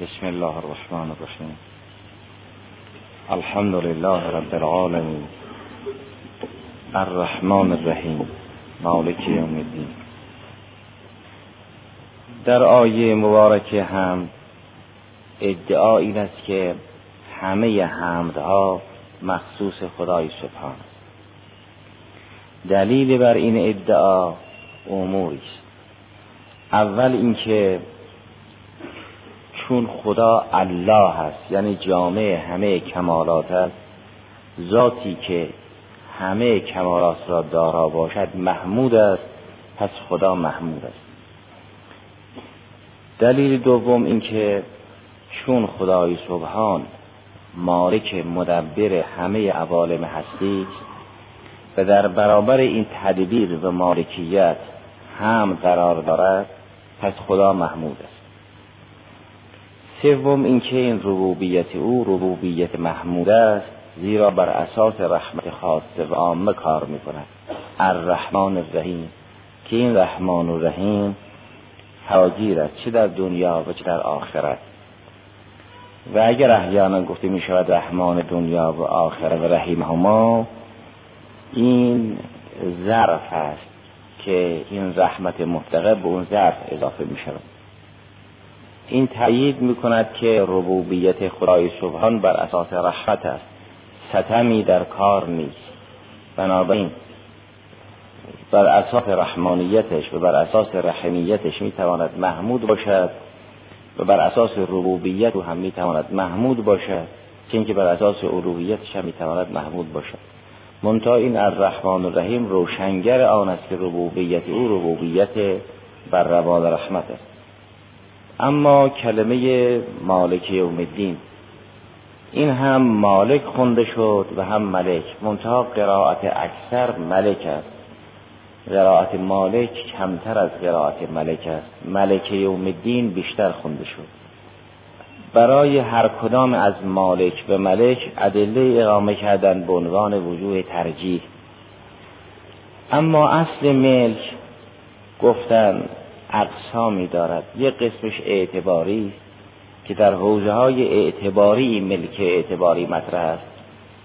بسم الله الرحمن الرحیم. الحمد لله رب العالمین. الرحمن الرحیم. مالک یوم الدین. در آیه مبارکه هم ادعا این است که همه حمدها مخصوص خدای سبحان است. دلیل بر این ادعا اموری است. اول اینکه چون خدا الله هست یعنی جامع همه کمالات است ذاتی که همه کمالات را دارا باشد محمود است پس خدا محمود است. دلیل دوم اینکه چون خدای سبحان مالک مدبر همه عوالم هستی و در برابر این تدبیر و مالکیت هم قرار دارد پس خدا محمود است. سوم اینکه این ربوبیت او ربوبیت محمود است زیرا بر اساس رحمت خاصه و عامه کار می کند الرحمن الرحیم. که این رحمان و رحیم فراگیر است چه در دنیا و چه در آخرت. و اگر احیانا گفته می شود رحمان دنیا و آخرت و رحیم هما این ظرف است که این رحمت مطلقه به اون ظرف اضافه می شود این تایید می کند که ربوبیت خدای سبحان بر اساس رحمت است. ستمی در کار نیست. بنابراین بر اساس رحمانیتش و بر اساس رحمیتش می تواند محمود باشد و بر اساس ربوبیت او هم می تواند محمود باشد. چون که بر اساس الوهیتش هم می تواند محمود باشد. منتها این الرحمن الرحیم روشنگر آن است که ربوبیت او ربوبیت بر روال رحمت است. اما کلمه مالک یوم الدین. این هم مالک خونده شد و هم ملک. منتها قرائت اکثر ملک است. قرائت مالک کمتر از قرائت ملک است. ملک یوم الدین بیشتر خونده شد. برای هر کدام از مالک و ملک ادله اقامه کردن به عنوان وجوه ترجیح. اما اصل ملک گفتن اقسامی دارد. یه قسمش اعتباری است که در حوزه های اعتباری ملک اعتباری مطرح است.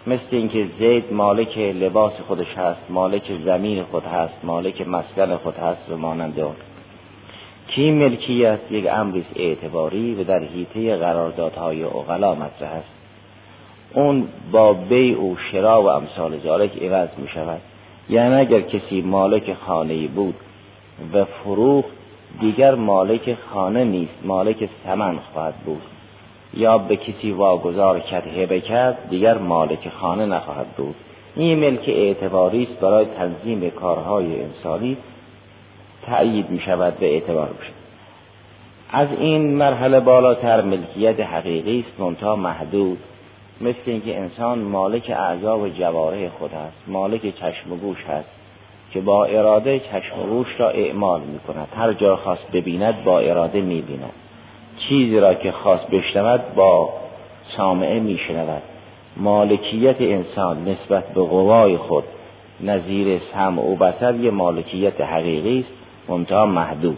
مثل اینکه زید مالک لباس خودش هست مالک زمین خود هست مالک مسکن خود هست و مانند آن. کی ملکیت یک امریس اعتباری و در حیطه قراردادهای اغلا مطرح است. اون با بیع و شرا و امثال ذالک عوض می شود یعنی اگر کسی مالک خانه بود و فروخت دیگر مالک خانه نیست مالک ثمن خواهد بود. یا به کسی واگذار کرد هبه کرد دیگر مالک خانه نخواهد بود. این ملک اعتباری است برای تنظیم کارهای انسانی تأیید می شود به اعتبار بشه از این مرحله بالاتر ملکیت حقیقی است منتها محدود. مثل اینکه انسان مالک اعضا و جواره خود است مالک چشم و گوش هست. که با اراده چشم و گوش را اعمال می کند هر جا خواست ببیند با اراده می بیند چیزی را که خواست بشنود با سامعه می شنود مالکیت انسان نسبت به قوای خود نظیر سمع و بسر یه مالکیت حقیقی است منتها محدود.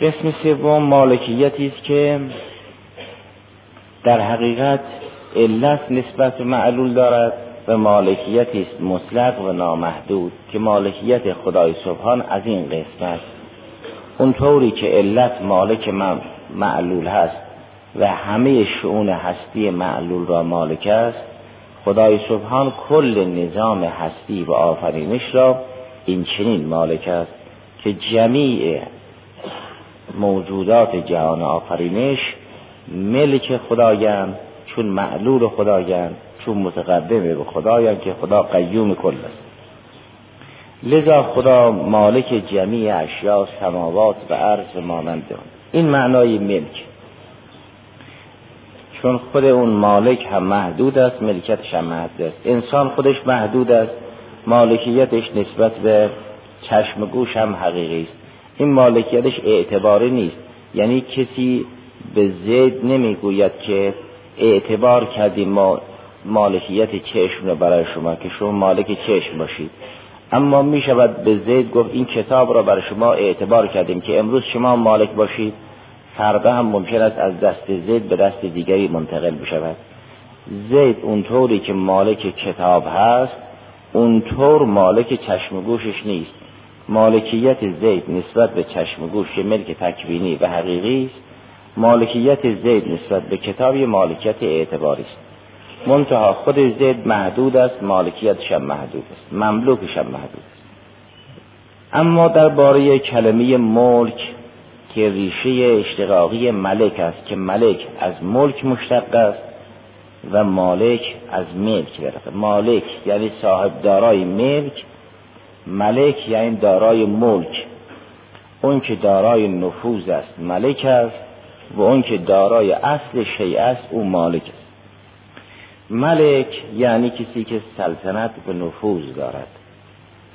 قسم سوم مالکیتی است که در حقیقت علت نسبت معلول دارد. و مالکیتی است مطلق و نامحدود که مالکیت خدای سبحان از این قسم است. اونطوری که علت مالک من معلول هست و همه شعون هستی معلول را مالک است خدای سبحان کل نظام هستی و آفرینش را این چنین مالک است که جمیع موجودات جهان آفرینش ملک خدایند چون معلول خدایند. چون متقدم به خدایند که خدا قیوم کل است. لذا خدا مالک جمیع اشیاء سماوات و عرض مانند آن. این معنای ملک. چون خود اون مالک هم محدود است ملکتش هم محدود است. انسان خودش محدود است مالکیتش نسبت به چشم گوش هم حقیقی است. این مالکیتش اعتباری نیست. یعنی کسی به زید نمی‌گوید که اعتبار کردیم ما مالکیت چشم رو برای شما که شما مالک چشم باشید. اما می شود به زید گفت این کتاب را برای شما اعتبار کردیم که امروز شما مالک باشید. فردا هم ممکن است از دست زید به دست دیگری منتقل بشود. زید اونطوری که مالک کتاب هست اونطور مالک چشم گوشش نیست. مالکیت زید نسبت به چشم گوش ملک تکوینی و حقیقی است. مالکیت زید نسبت به کتاب مالکیت اعتباری است. منتها خود زید محدود است مالکیتش هم محدود است مملوکش هم محدود است. اما درباره کلمه ملک که ریشه اشتقاقی ملک است که ملک از ملک مشتق است و مالک از ملک گرفته. مالک یعنی صاحب دارای ملک ملک یعنی دارای ملک. اون که دارای نفوذ است ملک است و اون که دارای اصل شیء است او مالک است. ملک یعنی کسی که سلطنت و نفوذ دارد.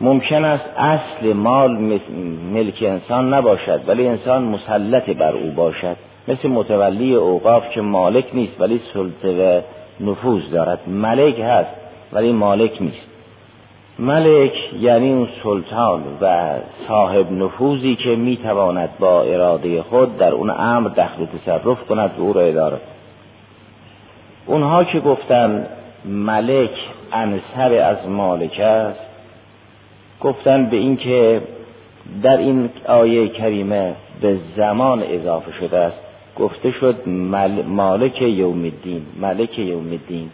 ممکن است اصل مال ملک انسان نباشد ولی انسان مسلط بر او باشد. مثل متولی اوقاف که مالک نیست ولی سلطه و نفوذ دارد. ملک هست ولی مالک نیست. ملک یعنی اون سلطان و صاحب نفوذی که می‌تواند با اراده خود در اون امر دخل تصرف کند و او را اداره اونها که گفتن ملک انصر از مالک است گفتن به اینکه در این آیه کریمه به زمان اضافه شده است گفته شد مالک یوم الدین ملک یوم الدین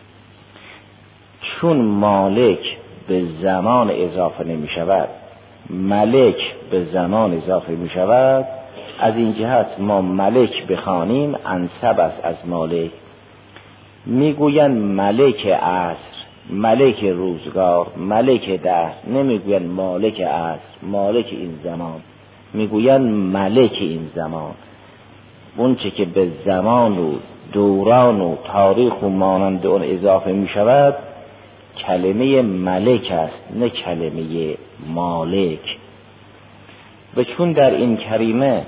چون مالک به زمان اضافه نمی شود ملک به زمان اضافه می شود از این جهت ما ملک بخوانیم انصب است از مالک. می‌گویند ملک عصر ملک روزگار ملک ده نمی‌گویند مالک عصر مالک این زمان. می‌گویند ملک این زمان. اونچه که به زمان و دوران و تاریخ و مانند اون اضافه می شود کلمه ملک است نه کلمه مالک. و چون در این کریمه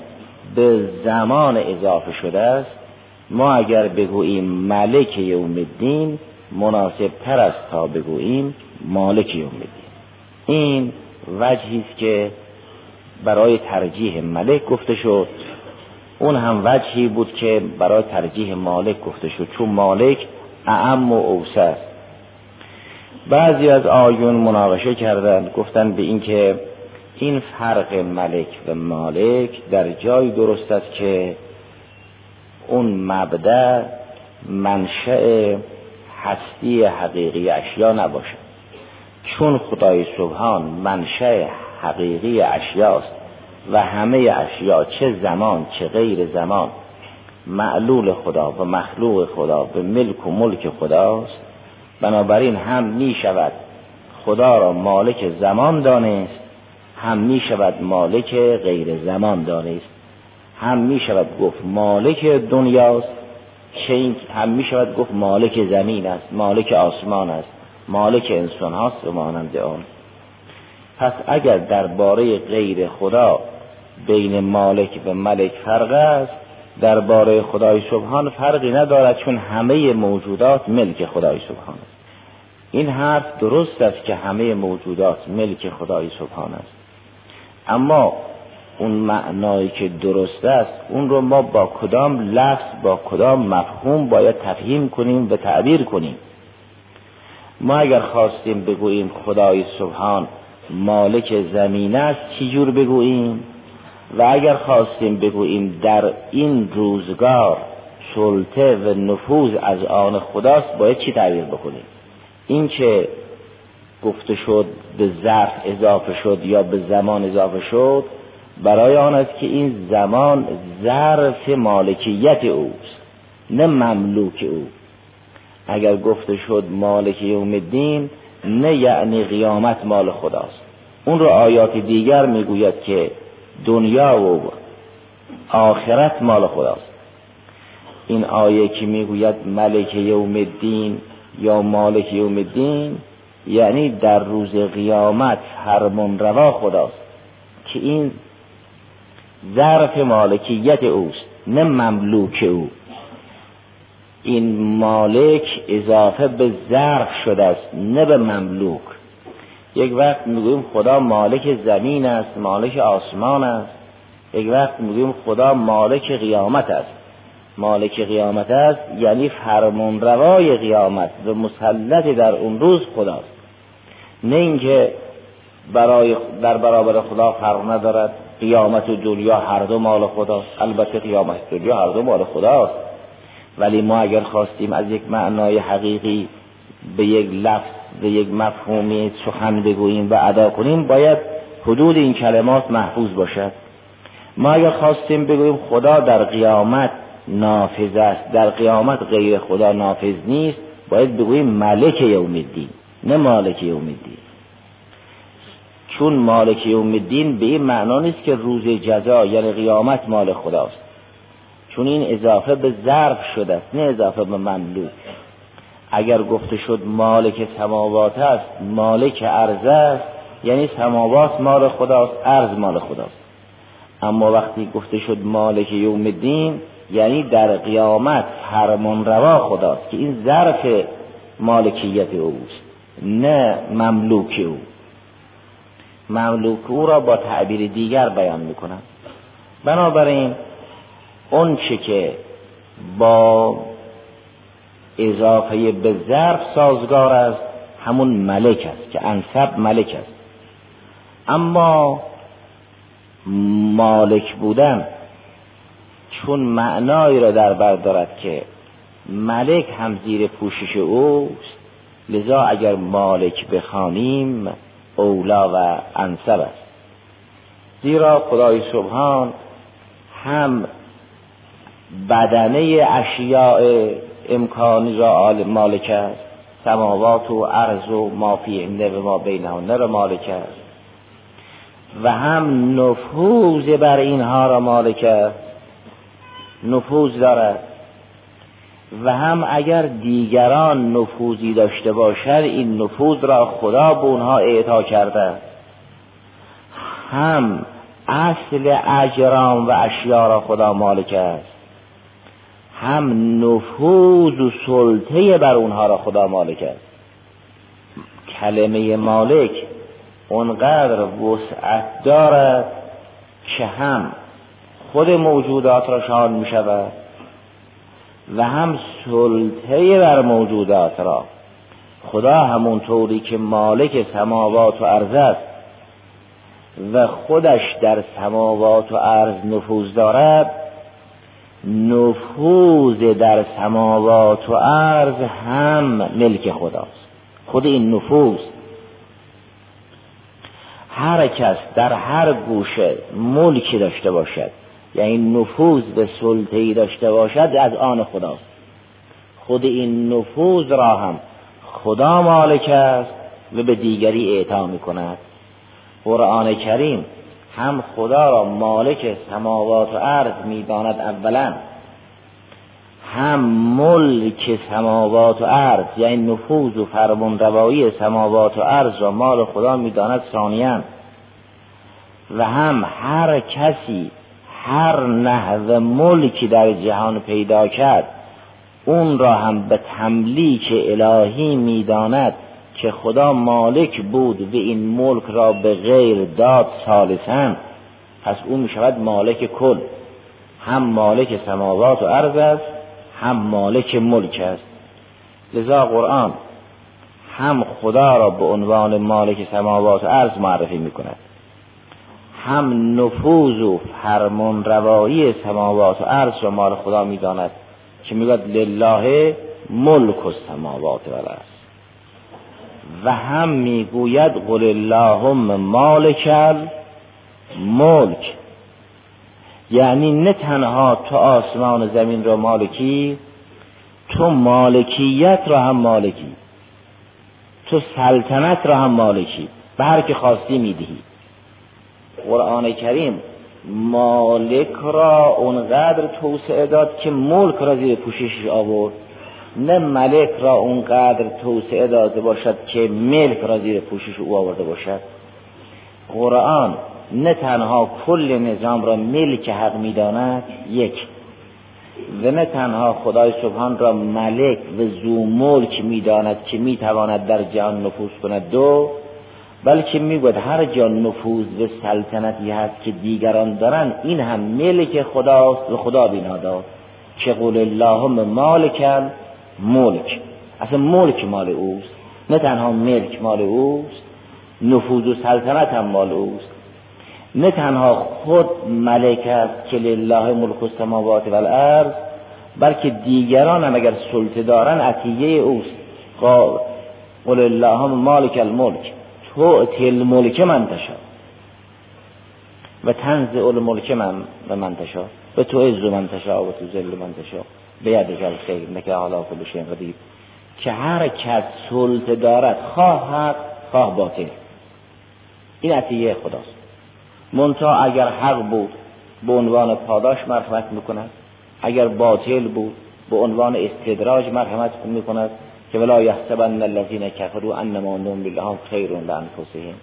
به زمان اضافه شده است ما اگر بگوییم ملک یوم الدین مناسب تر است تا بگوییم مالک یوم الدین این وجهی است که برای ترجیح ملک گفته شد. اون هم وجهی بود که برای ترجیح مالک گفته شد چون مالک اعم و اوسه بعضی از آیون مناقشه کردند گفتند به اینکه این فرق ملک و مالک در جای درست است که اون مبدع منشأ هستی حقیقی اشیا نباشد چون خدای سبحان منشأ حقیقی اشیاست و همه اشیا چه زمان چه غیر زمان معلول خدا و مخلوق خدا به ملک و ملک خداست. بنابراین هم می شود خدا را مالک زمان دانست هم می شود مالک غیر زمان دانست. هم می شود گفت مالک دنیاست. چه هم می شود گفت مالک زمین است مالک آسمان است مالک انسان هاست و مانند آن. پس اگر درباره غیر خدا بین مالک و ملک فرق است درباره خدای سبحان فرقی ندارد چون همه موجودات ملک خدای سبحان است. این حرف درست است که همه موجودات ملک خدای سبحان است. اما اون معنایی که درست است اون رو ما با کدام لفظ با کدام مفهوم باید تفهیم کنیم و تعبیر کنیم. ما اگر خواستیم بگوییم خدای سبحان مالک زمین است چی جور بگوییم؟ و اگر خواستیم بگوییم در این روزگار سلطه و نفوذ از آن خداست باید چی تعبیر بکنیم؟ این که گفته شد به ظرف اضافه شد یا به زمان اضافه شد برای آن است که این زمان ظرف مالکیت اوست نه مملوک او. اگر گفته شد مالک یوم الدین نه یعنی قیامت مال خداست. اون رو آیات دیگر می‌گوید که دنیا و آخرت مال خداست. این آیه که می‌گوید ملک یوم الدین یا مالک یوم الدین یعنی در روز قیامت هر روا خداست. که این ظرف مالکیت اوست نه مملوک او. این مالک اضافه به ظرف شده است نه به مملوک. یک وقت می‌گوییم خدا مالک زمین است مالک آسمان است. یک وقت می‌گوییم خدا مالک قیامت است. مالک قیامت است یعنی فرمان روای قیامت و مسلط در اون روز خداست. نه اینکه برای در برابر خدا فرق ندارد. قیامت و دنیا هر دو مال خداست. البته قیامت دنیا هر دو مال خداست. ولی ما اگر خواستیم از یک معنای حقیقی به یک لفظ به یک مفهومی سخن بگوییم و ادا کنیم باید حدود این کلمات محفوظ باشد. ما اگر خواستیم بگوییم خدا در قیامت نافذ است در قیامت غیر خدا نافذ نیست باید بگوییم ملک یوم الدین نه مالک یوم الدین. چون مالک یوم الدین به این معنا نیست که روز جزا یعنی قیامت مال خداست. چون این اضافه به ظرف شده است نه اضافه به مملوک. اگر گفته شد مالک سماوات است مالک ارز است یعنی سماوات مال خداست ارز مال خداست. اما وقتی گفته شد مالک یوم الدین یعنی در قیامت فرمان روا خداست که این ظرف مالکیت اوست نه مملوک او. مملوک او را با تعبیر دیگر بیان می‌کنم. بنابراین اون چه که با اضافه به ظرف سازگار است همون ملک است که انصب ملک است. اما مالک بودن چون معنایی را در بر دارد که ملک هم زیر پوشش اوست لذا اگر مالک بخوانیم اولا و انصب است. زیرا خدای سبحان هم بدنه اشیاء امکانی را مالک است. سماوات و عرض و ما فی و ما بینهن را مالک است. و هم نفوذ بر اینها را مالک است. نفوذ دارد. و هم اگر دیگران نفوذی داشته باشد این نفوذ را خدا به اونها اعطا کرده هم اصل اجرام و اشیا را خدا مالک است. هم نفوذ و سلطه بر اونها را خدا مالک است. کلمه مالک اونقدر وسعت دارد که هم خود موجودات را شان می شود و هم سلطه بر موجودات را. خدا همون طوری که مالک سماوات و عرض است و خودش در سماوات و عرض نفوذ دارد نفوذ در سماوات و عرض هم ملک خداست. خود این نفوذ. هر کس در هر گوشه ملکی داشته باشد. یعنی نفوذ به سلطهی داشته باشد از آن خداست. خود این نفوذ را هم خدا مالک است و به دیگری اعطا می کند قرآن کریم هم خدا را مالک سماوات و عرض می‌داند اولا هم ملک سماوات و عرض یعنی نفوذ و فرمون روایی سماوات و عرض را مال خدا می‌داند ثانیا. و هم هر کسی هر نحو ملکی در جهان پیدا کرد اون را هم به تملیک الهی می‌داند که خدا مالک بود و این ملک را به غیر داد سالسن پس او می شود مالک کل. هم مالک سماوات و عرض است هم مالک ملک است. لذا قرآن هم خدا را به عنوان مالک سماوات و عرض معرفی می کند هم نفوذ و فرمان روایی سماوات و عرض را مال خدا می داند که می‌گوید لله ملک و سماوات و عرض و هم می‌گوید قل اللهم مالک ملک یعنی نه تنها تو آسمان و زمین را مالکی تو مالکیت را هم مالکی. تو سلطنت را هم مالکی. به هر که خواستی می‌دهی. قرآن کریم مالک را اونقدر توسعه داد که ملک را زیر پوششش آورد. نه ملک را اونقدر توسعه داده باشد که ملک را زیر پوشش او آورده باشد. قرآن نه تنها کل نظام را ملک حق می‌داند یک. و نه تنها خدای سبحان را ملک و زو ملک می‌داند که می‌تواند در جهان نفوذ کند. دو. بلکه می‌گوید هر جا نفوذ به سلطنتی هست که دیگران دارن این هم ملک خداست و خدا بینا داد که قول اللهم مالک ملک. اصلا ملک مال اوست. نه تنها ملک مال اوست نفوذ و سلطنت هم مال اوست. نه تنها خود ملک است که لله ملک السماوات و الارض بلکه دیگران هم اگر سلطه دارن عطیه اوست. قل اللهم مالک الملک. تؤتی الملک من تشا. و تنزع الملک من و من تشا. و تو عز من تشا و تو ذل من تشا. به یدک الخیر نکه حالا کل شیء که هر کس سلطه دارد خواه حق خواه باطل. این عطیه خداست. منتها اگر حق بود به عنوان پاداش مرحمت می‌کند. اگر باطل بود به عنوان استدراج مرحمت می‌کند. که ولا یحسبن الذین کفروا انما نملی لهم خیر لانفسهم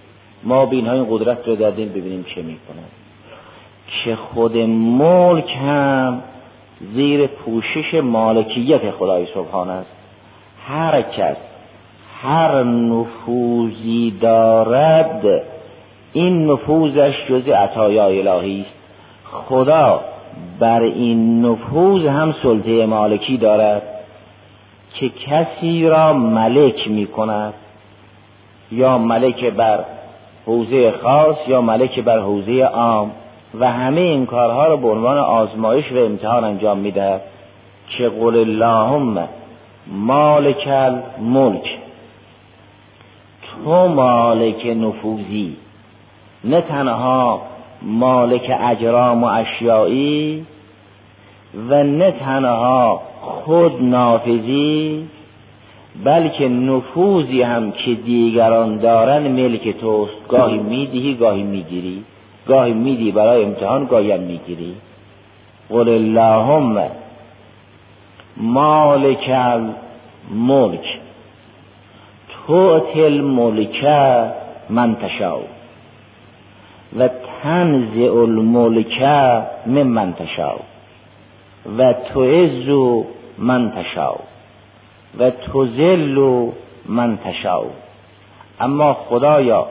ما این قدرت رو دادیم ببینیم چه می‌کنند که خود ملک هم زیر پوشش مالکیت خدای سبحان است. هر کس هر نفوذی دارد این نفوذش جز عطایای الهی است. خدا بر این نفوذ هم سلطه مالکی دارد. که کسی را ملک می کند یا ملک بر حوزه خاص یا ملک بر حوزه عام و همه این کارها را به عنوان آزمایش و امتحان انجام می‌دهد که قول اللهم مالک الملک تو مالک نفوذی نه تنها مالک اجرام و اشیایی و نه تنها خود نافذی بلکه نفوذی هم که دیگران دارن ملک توست. گاهی می‌دهی گاهی می‌گیری. گاهی میدی برای امتحان گاهی هم می‌گیری. قل اللهم مالک الملک. توت الملک من تشاو و تنزع الملک من من تشاو و تعز من تشاو و تزل من تشاو اما خدایا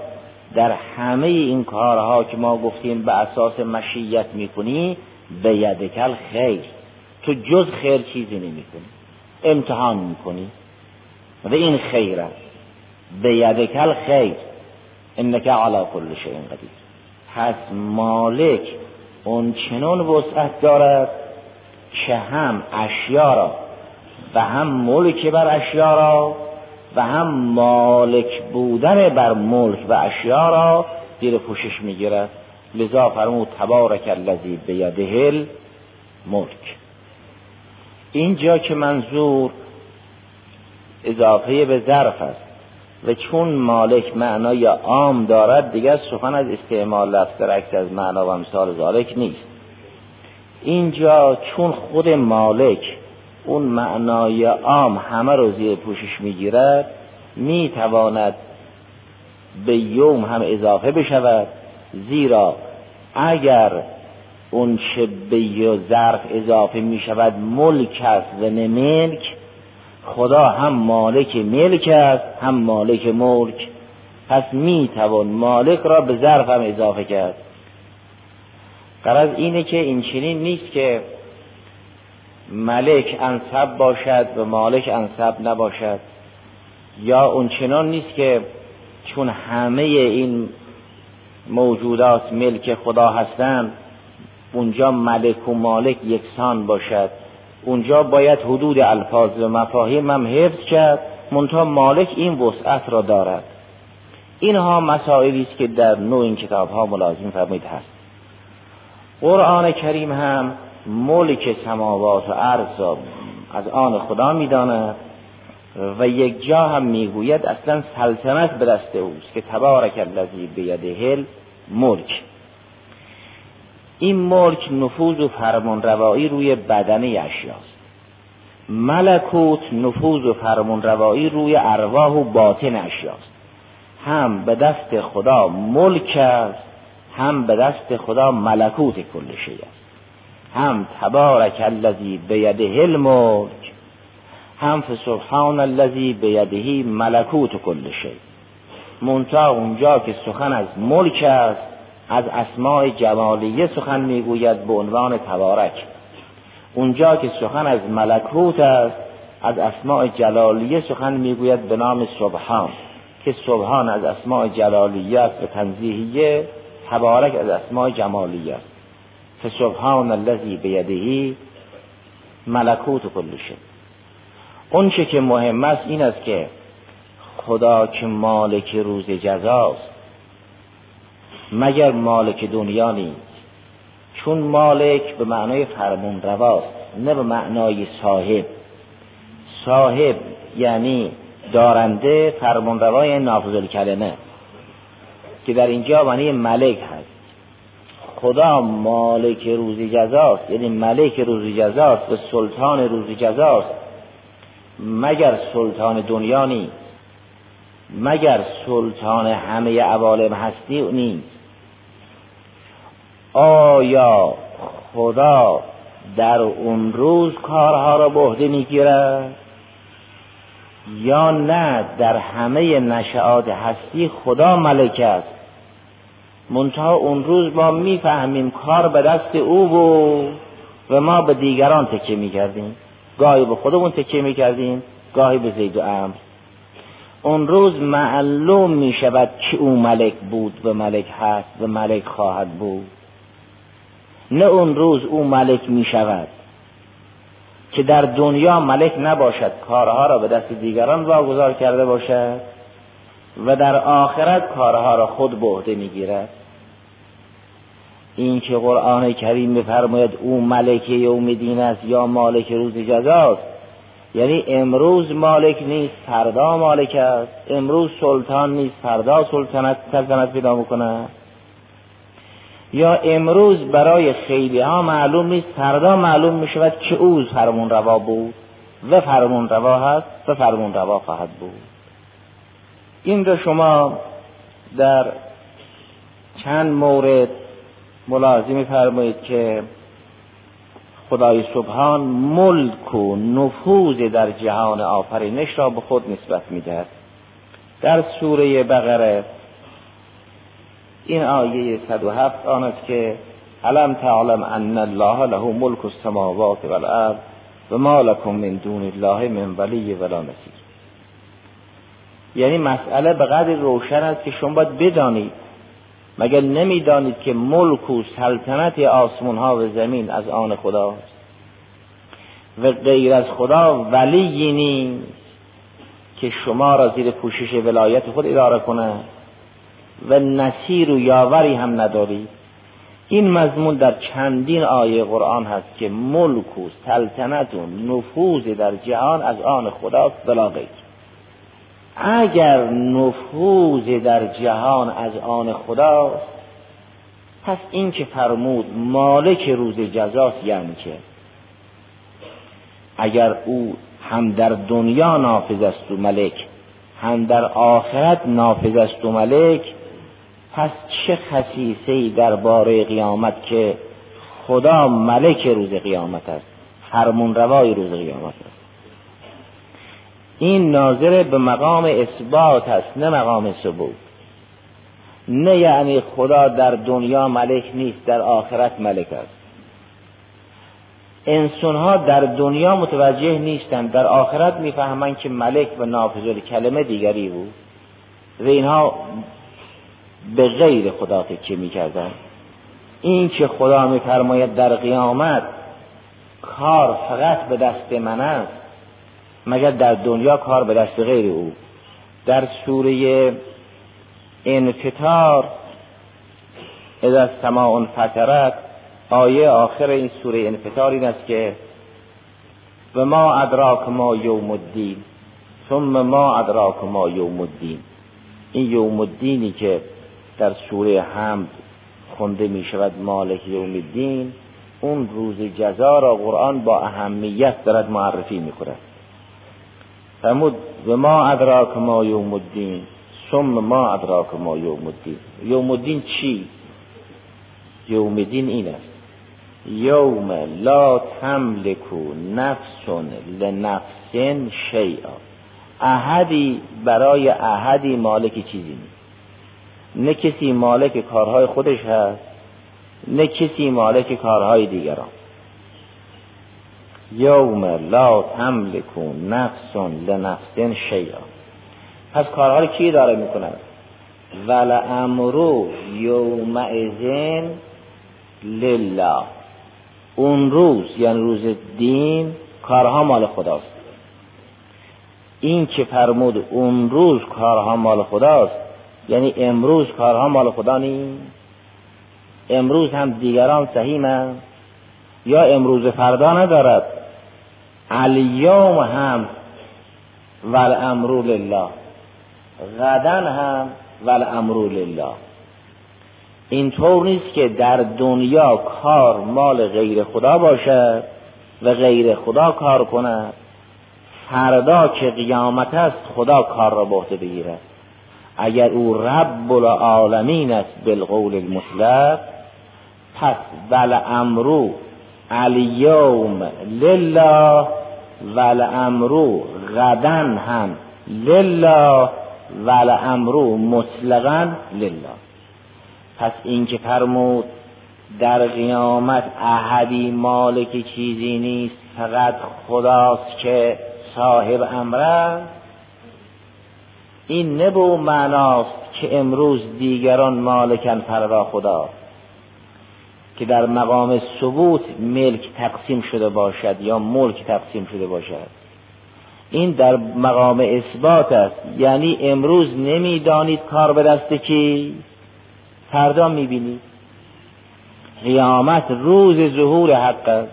در همه این کارها که ما گفتیم به اساس مشیت می‌کنی به یدکل خیر تو جز خیر چیزی نمی‌کنی. امتحان می‌کنی. و این خیر است. به یدکل خیر انک علی کل شیء قدیر. پس مالک اون چنون وسعت دارد که هم اشیا را و هم ملک بر اشیا را و هم مالک بودن بر ملک و اشیا را زیر پوشش می‌گیرد. لذا فرمود تبارک الذی بیده ملک اینجا که منظور اضافه به ظرف است و چون مالک معنای عام دارد دیگر سخن از استعمال لفظ در از معنا و امثال ذالک نیست. اینجا چون خود مالک اون معنای عام همه رو زیر پوشش می‌گیرد می‌تواند به یوم هم اضافه بشود. زیرا اگر اون چه به ظرف اضافه می شود ملک است و نه ملک. خدا هم مالک ملک است هم مالک ملک. پس می توان مالک را به ظرف هم اضافه کرد. قرض اینه که این چنین نیست که ملک انصب باشد و مالک انصب نباشد. یا اون چنان نیست که چون همه این موجودات ملک خدا هستند اونجا ملک و مالک یکسان باشد. اونجا باید حدود الفاظ و مفاهیم هم حفظ کرد منتها مالک این وسعت را دارد. اینها مسائلی است که در نوع این کتاب ها ملازم فرمید هست قرآن کریم هم ملک سماوات و ارض از آن خدا می‌داند و یک جا هم می‌گوید اصلا سلطنت به دست اوست که تبارک الذی بیده ملک این ملک نفوذ و فرمان روایی روی بدنه اشیاست ملکوت نفوذ و فرمان روایی روی ارواح و باطن اشیاست هم به دست خدا ملک است هم به دست خدا ملکوت کل شی است. هم تبارک الذی بیده الملک هم فسبحان الذی بیده ملکوت کل شی. منتها اونجا که سخن از ملک است از اسماع جمالیه سخن می‌گوید به عنوان تبارک. اونجا که سخن از ملکوت است از اسماع جلالیه سخن می‌گوید به نام سبحان که سبحان از اسماع جلالیه است و تنزیهیه تبارک از اسماع جمالیه است. فسبحان الذی بیدهی ملکوت کل شد اون چه که مهم است این است که خدا که مالک روز جزاست. مگر مالک دنیا نیست؟ چون مالک به معنای فرمون رواست نه به معنای صاحب. صاحب یعنی دارنده فرمون روای نافذ کلمه که در اینجا معنی ملک هست. خدا مالک روزی جزاست یعنی ملک روزی جزاست و سلطان روزی جزاست. مگر سلطان دنیا نیست مگر سلطان همه عوالم هستی نیست. آیا خدا در اون روز کارها را به عهده می‌گیرد؟ یا نه در همه نشعات هستی خدا ملک است. منتها اون روز ما می‌فهمیم کار به دست او بود و ما به دیگران تکیه می‌کردیم. گاهی به خودمون تکیه می‌کردیم گاهی به زید و امر اون روز معلوم می شود که او ملک بود و ملک هست و ملک خواهد بود. نه اون روز او ملک می شود که در دنیا ملک نباشد کارها را به دست دیگران واگذار کرده باشد و در آخرت کارها را خود به عهده می‌گیرد. این که قرآن کریم میفرماید او ملک یوم دین است یا مالک روز جزاست. یعنی امروز مالک نیست فردا مالک است. امروز سلطان نیست فردا سلطنت سلطنت پیدا می‌کنه یا امروز برای خیلی ها معلوم نیست فردا معلوم می شود که او فرمون روا بود. و فرمون روا هست و فرمون روا خواهد بود. این رو شما در چند مورد ملاحظه فرمایید که خدای سبحان ملک و نفوذ در جهان آفرینش را به خود نسبت می‌دهد. در سوره بقره این آیه 107 آن است که علم تعلم ان الله له ملک السماوات والارض و ما لكم من دون الله من ولی ولا نصیر. یعنی مسئله به قدر روشن است که شما باید بدانید. مگر نمی‌دانید که ملک و سلطنت آسمان ها و زمین از آن خداست؟ و غیر از خدا ولی نیست که شما را زیر پوشش ولایت خود اداره کنه. و نصیر و یاوری هم ندارید این مضمون در چندین آیه قرآن هست که ملک و سلطنت و نفوذ در جهان از آن خداست بلا اگر نفوذ در جهان از آن خداست پس این که فرمود مالک روز جزاست یعنی که اگر او هم در دنیا نافذ است و ملک هم در آخرت نافذ است و ملک پس چه خصیصه درباره قیامت که خدا ملک روز قیامت است فرمون روای روز قیامت است. این ناظر به مقام اثبات است نه مقام ثبوت. نه یعنی خدا در دنیا ملک نیست در آخرت ملک است. انسان ها در دنیا متوجه نیستند در آخرت می‌فهمند که ملک و نافذ کلمه دیگری بود. و اینها به غیر خدا تکیه می‌کردن. این که خدا میفرماید در قیامت کار فقط به دست من است مگر در دنیا کار به دست غیر او؟ در سوره انفطار اذا سماع فترت آیه آخر این سوره انفطار این است که و ما ادراک ما یوم الدین ثم ما ادراک ما یوم الدین این یوم الدینی که در سوره حمد خونده می شود مالک یوم الدین اون روز جزا را قرآن با اهمیت دارد معرفی می کند فرمود و ما ادراک ما یوم الدین ثم ما ادراک ما یوم الدین. یوم الدین چی؟ یوم الدین این است. یوم لا تملکو نفس لنفس شیئا. احدی برای احدی مالک چیزی نیست. نه کسی مالک کارهای خودش هست نه کسی مالک کارهای دیگران. یوم لا تملک نفس لنفس شیئا. پس کارها رو کی داره می‌کند ول امرو ازین لله. اون روز یعنی روز دین کارها مال خداست. این که فرمود اون روز کارها مال خداست یعنی امروز کارها مال خدا نیست. امروز هم دیگران سهیمند یا امروز فردا ندارد. الیوم هم ول امرو لله غدن هم ول امرو لله اینطور نیست که در دنیا کار مال غیر خدا باشد و غیر خدا کار کند. فردا که قیامت است خدا کار را به عهده بگیرد. اگر او رب العالمین است بالقول المطلق پس ول امرو الیوم لله ول امرو غدن هم لله ول امرو مطلقا لله. پس این که فرمود در قیامت احدی مالک چیزی نیست فقط خداست که صاحب امر این نبو معناست که امروز دیگران مالکن فردا خدا. که در مقام ثبوت ملک تقسیم شده باشد یا ملک تقسیم شده باشد. این در مقام اثبات است. یعنی امروز نمی‌دانید کار به دست کی؟ فردا می‌بینید. قیامت روز ظهور حق است.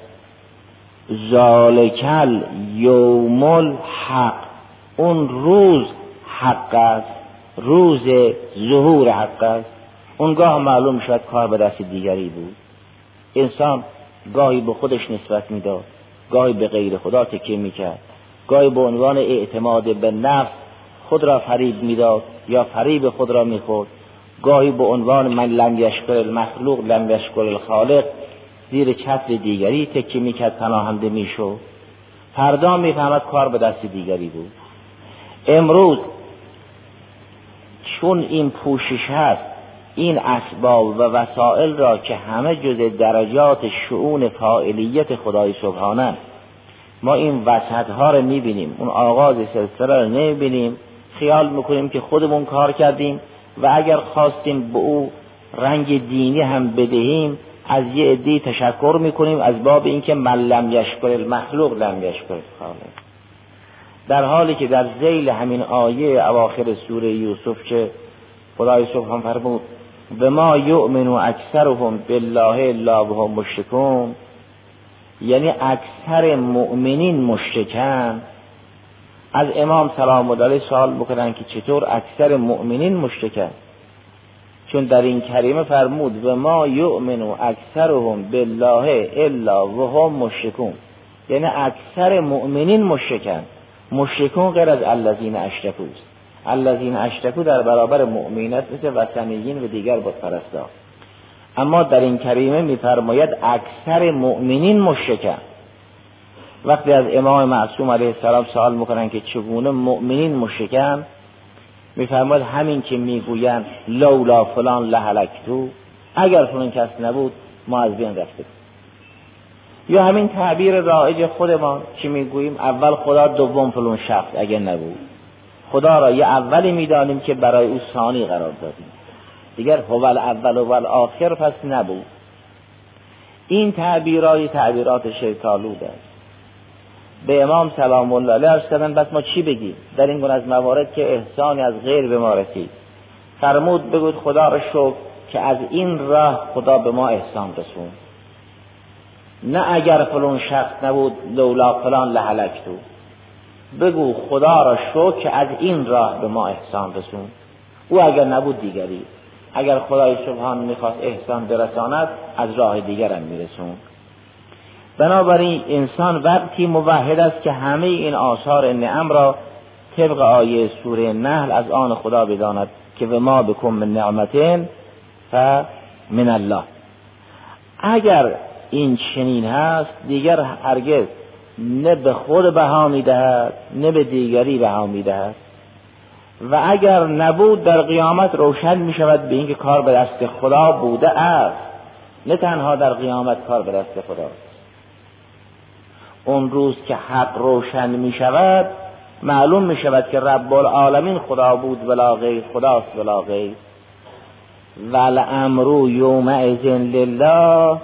ذالکل یوم الحق. اون روز حق است روز ظهور حق است. اونگاه معلوم شد کار به دست دیگری بود. انسان گاهی به خودش نسبت می‌داد گاهی به غیر خدا تکیه می‌کرد. گاهی به عنوان اعتماد به نفس خود را فریب می‌داد یا فریب خود را می‌خورد. گاهی به عنوان من لم یشکر المخلوق لم یشکر الخالق زیر چتر دیگری تکیه می‌کرد پناهنده می‌شد. فردا می‌فهمد کار به دست دیگری بود. امروز چون این پوشش هست این اسباب و وسائل را که همه جز درجات شعون فاعلیت خدای سبحانه. ما این وسط ها رو می‌بینیم اون آغاز سلسله رو نمی‌بینیم خیال می‌کنیم که خودمون کار کردیم و اگر خواستیم به او رنگ دینی هم بدهیم از یه عدی تشکر می‌کنیم از باب اینکه من لم یشکر المخلوق لم یشکر خالق در حالی که در زیل همین آیه اواخر سوره یوسف که خدای سبحان فرمود به ما یؤمن اکثرهم بالله الا وهم مشرکون. یعنی اکثر مؤمنین مشرکن. از امام سلام علیه سوال بکنن که چطور اکثر مؤمنین مشرکن؟ چون در این کریمه فرمود و ما یؤمن اکثرهم بالله الا وهم مشرکون. یعنی اکثر مؤمنین مشرکن. مشرکون غیر از الذین اشرکوست الذین اشرکو در برابر مؤمنت مثل وثنیین و دیگر پرستا اما در این کریمه میفرماید اکثر مؤمنین مشرکن وقتی از امام معصوم علیه السلام سوال می‌کنن که چگونه مؤمنین مشرکن میفرماید همین که می‌گویند لولا فلان لهلکتو اگر فلان کس نبود ما از بین رفته یا همین تعبیر رایج خودمان که می‌گوییم؟ اول خدا دوم فلان شخص اگر نبود. خدا را یه اولی می‌دانیم که برای او ثانی قرار دادیم. دیگر هو اول و آخر پس نبود. این تعبیرای تعبیرات شیطالود است به امام سلام الله علیه ارز کردن بس ما چی بگیم؟ در این گونه از موارد که احسانی از غیر به ما رسید. فرمود بگوید خدا را شکر که از این راه خدا به ما احسان رسون نه اگر فلان شخص نبود لولا فلان لحلکتو بگو خدا را شکر که از این راه به ما احسان رسون. او اگر نبود دیگری. اگر خدای سبحان می‌خواست احسان برساند از راه دیگرم میرسون. بنابراین انسان وقتی موحد است که همه این آثار نعم را طبق آیه سوره نحل از آن خدا بداند که به ما بکن من نعمتین و من الله اگر این چنین هست دیگر هرگز نه به خود بها می‌دهد نه به دیگری بها می‌دهد. و اگر نبود در قیامت روشن می شود به اینکه کار به دست خدا بوده است نه تنها در قیامت کار به دست خداست اون روز که حق روشن می شود معلوم می شود که رب العالمین خدا بود ولا غیر خداست ولا غیر. والامرو یومئذ لله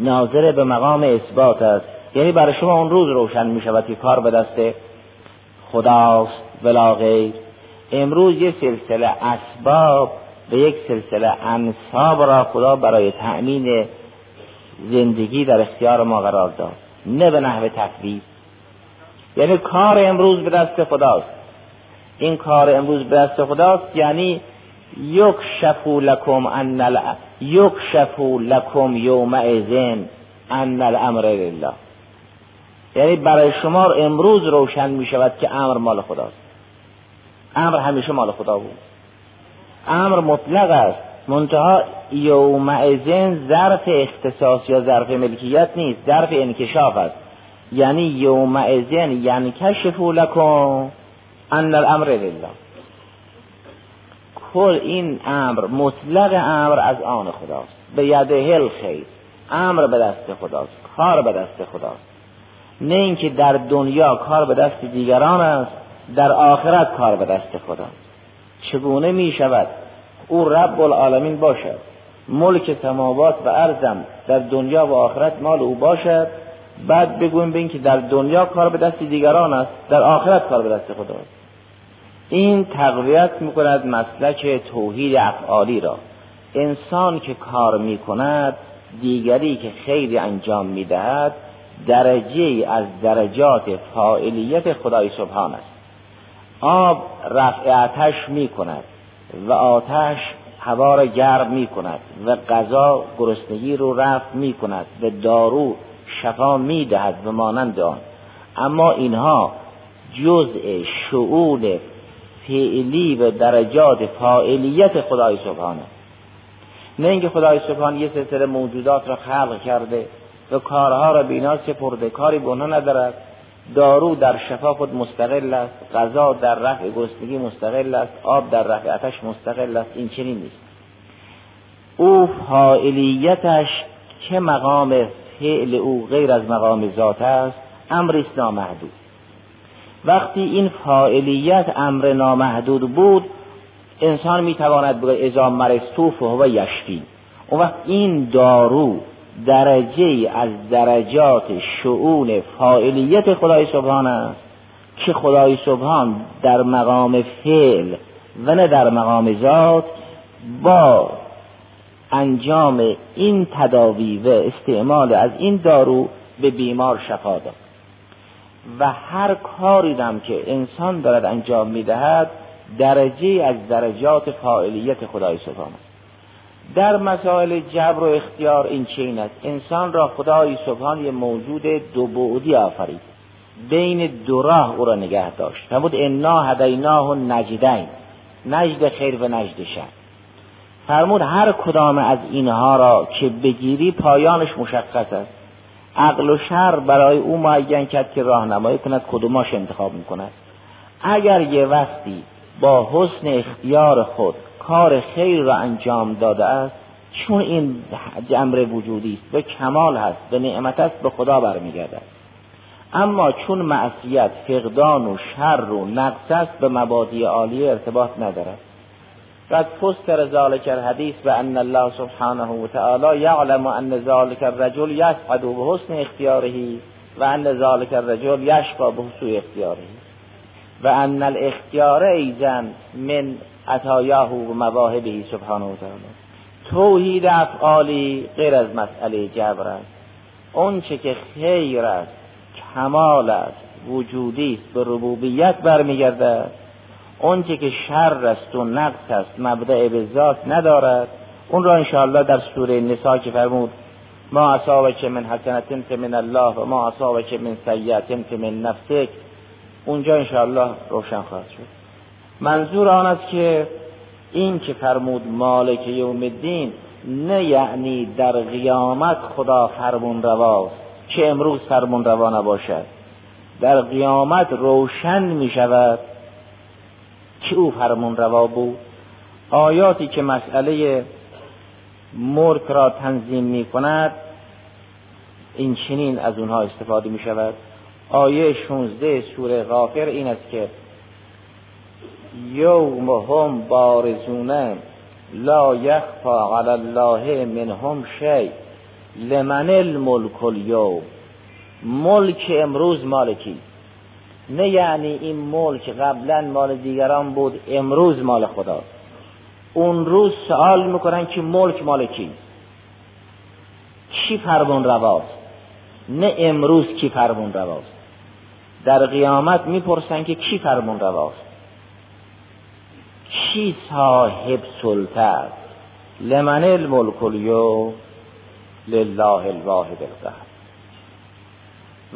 ناظر به مقام اثبات است. یعنی برای شما اون روز روشن می شود که کار به دست خداست ولا غیر. امروز یه سلسله اسباب به یک سلسله انصاب را خدا برای تأمین زندگی در اختیار ما قرار داد. نه به نحو تکلیف یعنی کار امروز به دست خداست. این کار امروز به دست خداست یعنی یک شفو لکم ان ال... یک شفو لکم یوم ازن ان الامر لله. یعنی برای شما امروز روشن می شود که امر مال خداست. امر همیشه مال خدا بود. امر مطلق است. منتها یوم ازن ظرف اختصاص یا ظرف ملکیت نیست. ظرف انکشاف است. یعنی یوم ازن کشفو لکم ان الامر لله. کل این امر مطلق امر از آن خداست. به یده خیر. امر به دست خداست. کار به دست خداست. نه اینکه در دنیا کار به دست دیگران است در آخرت کار به دست خداست. چگونه می شود؟ او رب العالمین باشد. ملک سماوات و ارزم در دنیا و آخرت مال او باشد. بعد بگویم به که در دنیا کار به دست دیگران است در آخرت کار به دست خداست. این تقویت می‌کند مسلک توحید افعالی را. انسان که کار می‌کند دیگری که خیلی انجام می‌دهد درجه از درجات فاعلیت خدای سبحان است. آب رفع آتش می کند و آتش هوا را گرم می کند و غذا گرسنگی رو رفع می کند و دارو شفا می دهد و مانند آن. اما اینها جزء شعور فعلی و درجات فاعلیت خدای سبحانه. نه اینکه خدای سبحان یه سلسله موجودات را خلق کرده و کارها را بینا سپرده کاری به ندارد دارو در شفا خود مستقل است غذا در رفع گرسنگی مستقل است آب در رفع آتش مستقل است این چنین نیست. او فاعلیتش که مقام فعل او غیر از مقام ذات است؟ امر است نامحدود وقتی این فاعلیت امر نامحدود بود انسان می‌تواند بگه ازا مرستوف و یشفی. اون وقت این دارو درجه از درجات شعون فاعلیت خدای سبحان است که خدای سبحان در مقام فعل و نه در مقام ذات با انجام این تداوی و استعمال از این دارو به بیمار شفا داد. و هر کاری هم که انسان دارد انجام می‌دهد درجه از درجات فاعلیت خدای سبحان است. در مسائل جبر و اختیار این چین است. انسان را خدای سبحان یه موجود دو بعدی آفرید. بین دو راه او را نگه داشت. فرمود انا هدیناه نجدین. نجد خیر و نجد شر. فرمود هر کدام از اینها را که بگیری پایانش مشخص است. عقل و شر برای او معین کرد که راهنمایی کند کدوماش انتخاب می‌کند. اگر یه وقتی با حسن اختیار خود کار خیر را انجام داده است چون این جمر وجودی است به کمال هست به نعمت است به خدا برمیگردد. اما چون معصیت فقدان و شر و نقص است به مبادی عالیه ارتباط ندارد. قد فسر ذلك الحدیث به ان الله سبحانه و تعالی یعلم ان ذلك الرجل یسعد به حسن اختیاره و ان ذلك الرجل یشقى به سوء اختیاره و ان الاختیار ایزن من عطایاه و مواهبه سبحانه و تعالی توحید افعالی غیر از مسئله جبر است. اون چه که خیر است کمال است وجودی است به ربوبیت برمیگردد اون چه که شر است و نقص است مبدع به ذات ندارد. اون را انشاءالله در سوره نسا که فرمود ما که من حسنت من الله و ما که من سیئت من نفسک. اونجا انشاءالله روشن خواهد شد. منظور آن است که این که فرمود مالک یوم الدین نه یعنی در قیامت خدا فرمون رواست که امروز فرمون روا نباشد. در قیامت روشن می شود که او فرمون روا بود؟ آیاتی که مسئله ملک را تنظیم می کند این چنین از اونها استفاده می شود. آیه 16 سوره غافر این است که یوم هم بارزونه لا یخفا علی الله منهم شی لمن الملک اليوم ملک امروز مالکی. نه یعنی این ملک قبلا مال دیگران بود امروز مال خداست اون روز سوال می‌کنن که ملک مالکی کی؟ فرمون رواست؟ نه امروز کی فرمون رواست. در قیامت می‌پرسن که کی فرمون رواست. کی صاحب سلطه؟ لمن الملک اليوم لله الواحد القهر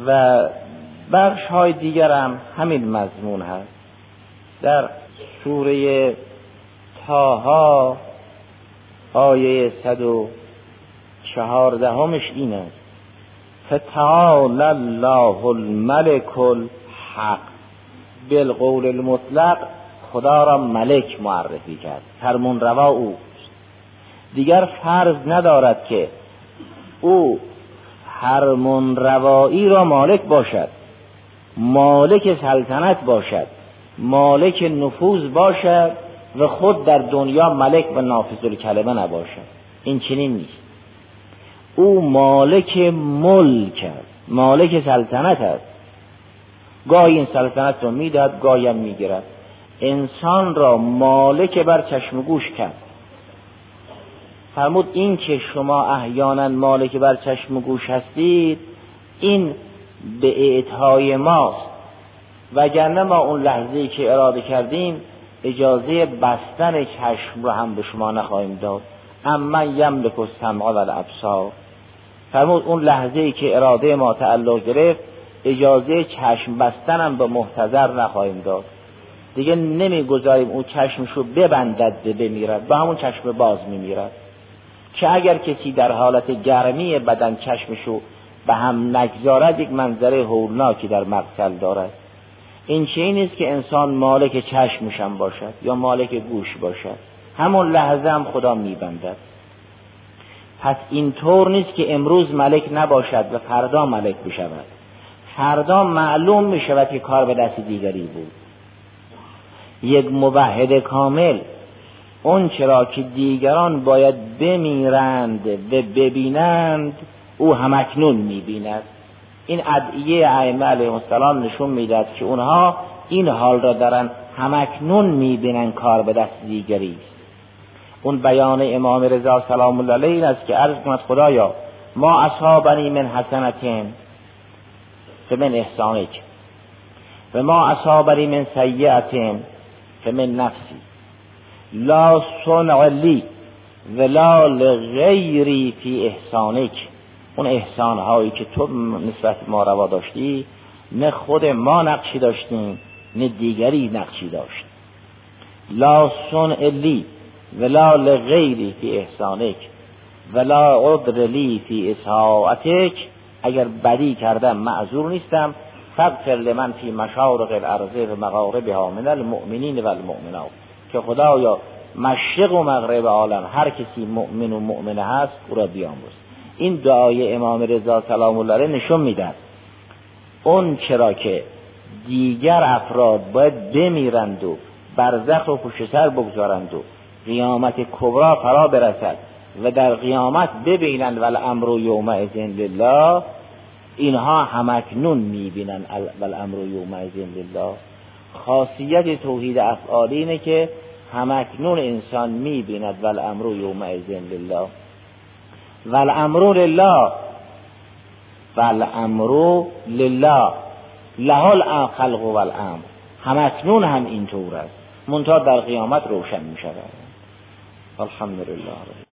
و بخش های دیگر هم همین مضمون هست. در سوره تاها آیه صد و چهاردهمش این است. فتعال الله الملك الحق. بالقول المطلق خدا را ملک معرفی کرد. فرمون روا او دیگر فرض ندارد که او فرمون روایی را مالک باشد. مالک سلطنت باشد مالک نفوذ باشد و خود در دنیا ملک و نافذ کلمه نباشد. این چنین نیست. او مالک ملک است مالک سلطنت است. گاهی این سلطنت را می‌دهد گاهی هم می‌گیرد انسان را مالک بر چشم گوش کرد. فرمود این که شما احیانا مالک بر چشم گوش هستید این به اعطای ماست. وگرنه ما اون لحظه که اراده کردیم اجازه بستن چشم رو هم به شما نخواهیم داد. اما یملک السمع و الابصار فرمود اون لحظه ای که اراده ما تعلق گرفت اجازه چشم بستن هم به محتضر نخواهیم داد. دیگه نمی‌گذاریم اون چشمش رو ببندد به بمیرد با همون چشم باز میمیرد. که اگر کسی در حالت گرمی بدن چشمشو به هم نگذارد یک منظره هولناکی در مقتل دارد. این چه نیست که انسان مالک چشمشم باشد یا مالک گوش باشد؟ همون لحظه هم خدا میبندد. پس اینطور نیست که امروز ملک نباشد و فردا ملک بشود. فردا معلوم می شود که کار به دست دیگری بود. یک موحد کامل اون چرا که دیگران باید بمیرند و ببینند او همکنون می‌بیند. این ادعیه ائمه علیهم السلام نشون می‌داد که اونها این حال را دارن همکنون می‌بینن کار به دست دیگری است. اون بیان امام رضا سلام الله علیه این است که عرض کند خدایا ما اصابنی من حسنتین. فمن احسانک و ما اصابنی من سیعتین فمن نفسی. لا صنع لی ولا لغیری فی احسانک اون احسان هایی که تو نسبت ما روا داشتی نه خود ما نقشی داشتیم نه دیگری نقشی داشت. لا صنع لی ولا لغیری فی احسانک ولا عذر لی فی اساعتک اگر بدی کردم معذور نیستم. فغفر لمن فی مشارق الارض و مغاربها من المؤمنین و المؤمنات. که خدایا مشرق و مغرب عالم هر کسی مؤمن و مؤمنه هست او را این دعای امام رضا سلام الله نشون میدن. اون چرا که دیگر افراد باید بمیرند و برزخ رو پشت سر بگذارند و قیامت کبرا فرا برسد و در قیامت ببینند ول امر یومئذ لله اینها همکنون می‌بینن ول امر یومئذ لله. خاصیت توحید افعالی اینه که همکنون انسان می‌بیند ول امر یومئذ لله. ول امر لله. ول امر لله. له خلق و الامر همکنون هم اینطور است. منتها در قیامت روشن می شود الحمدلله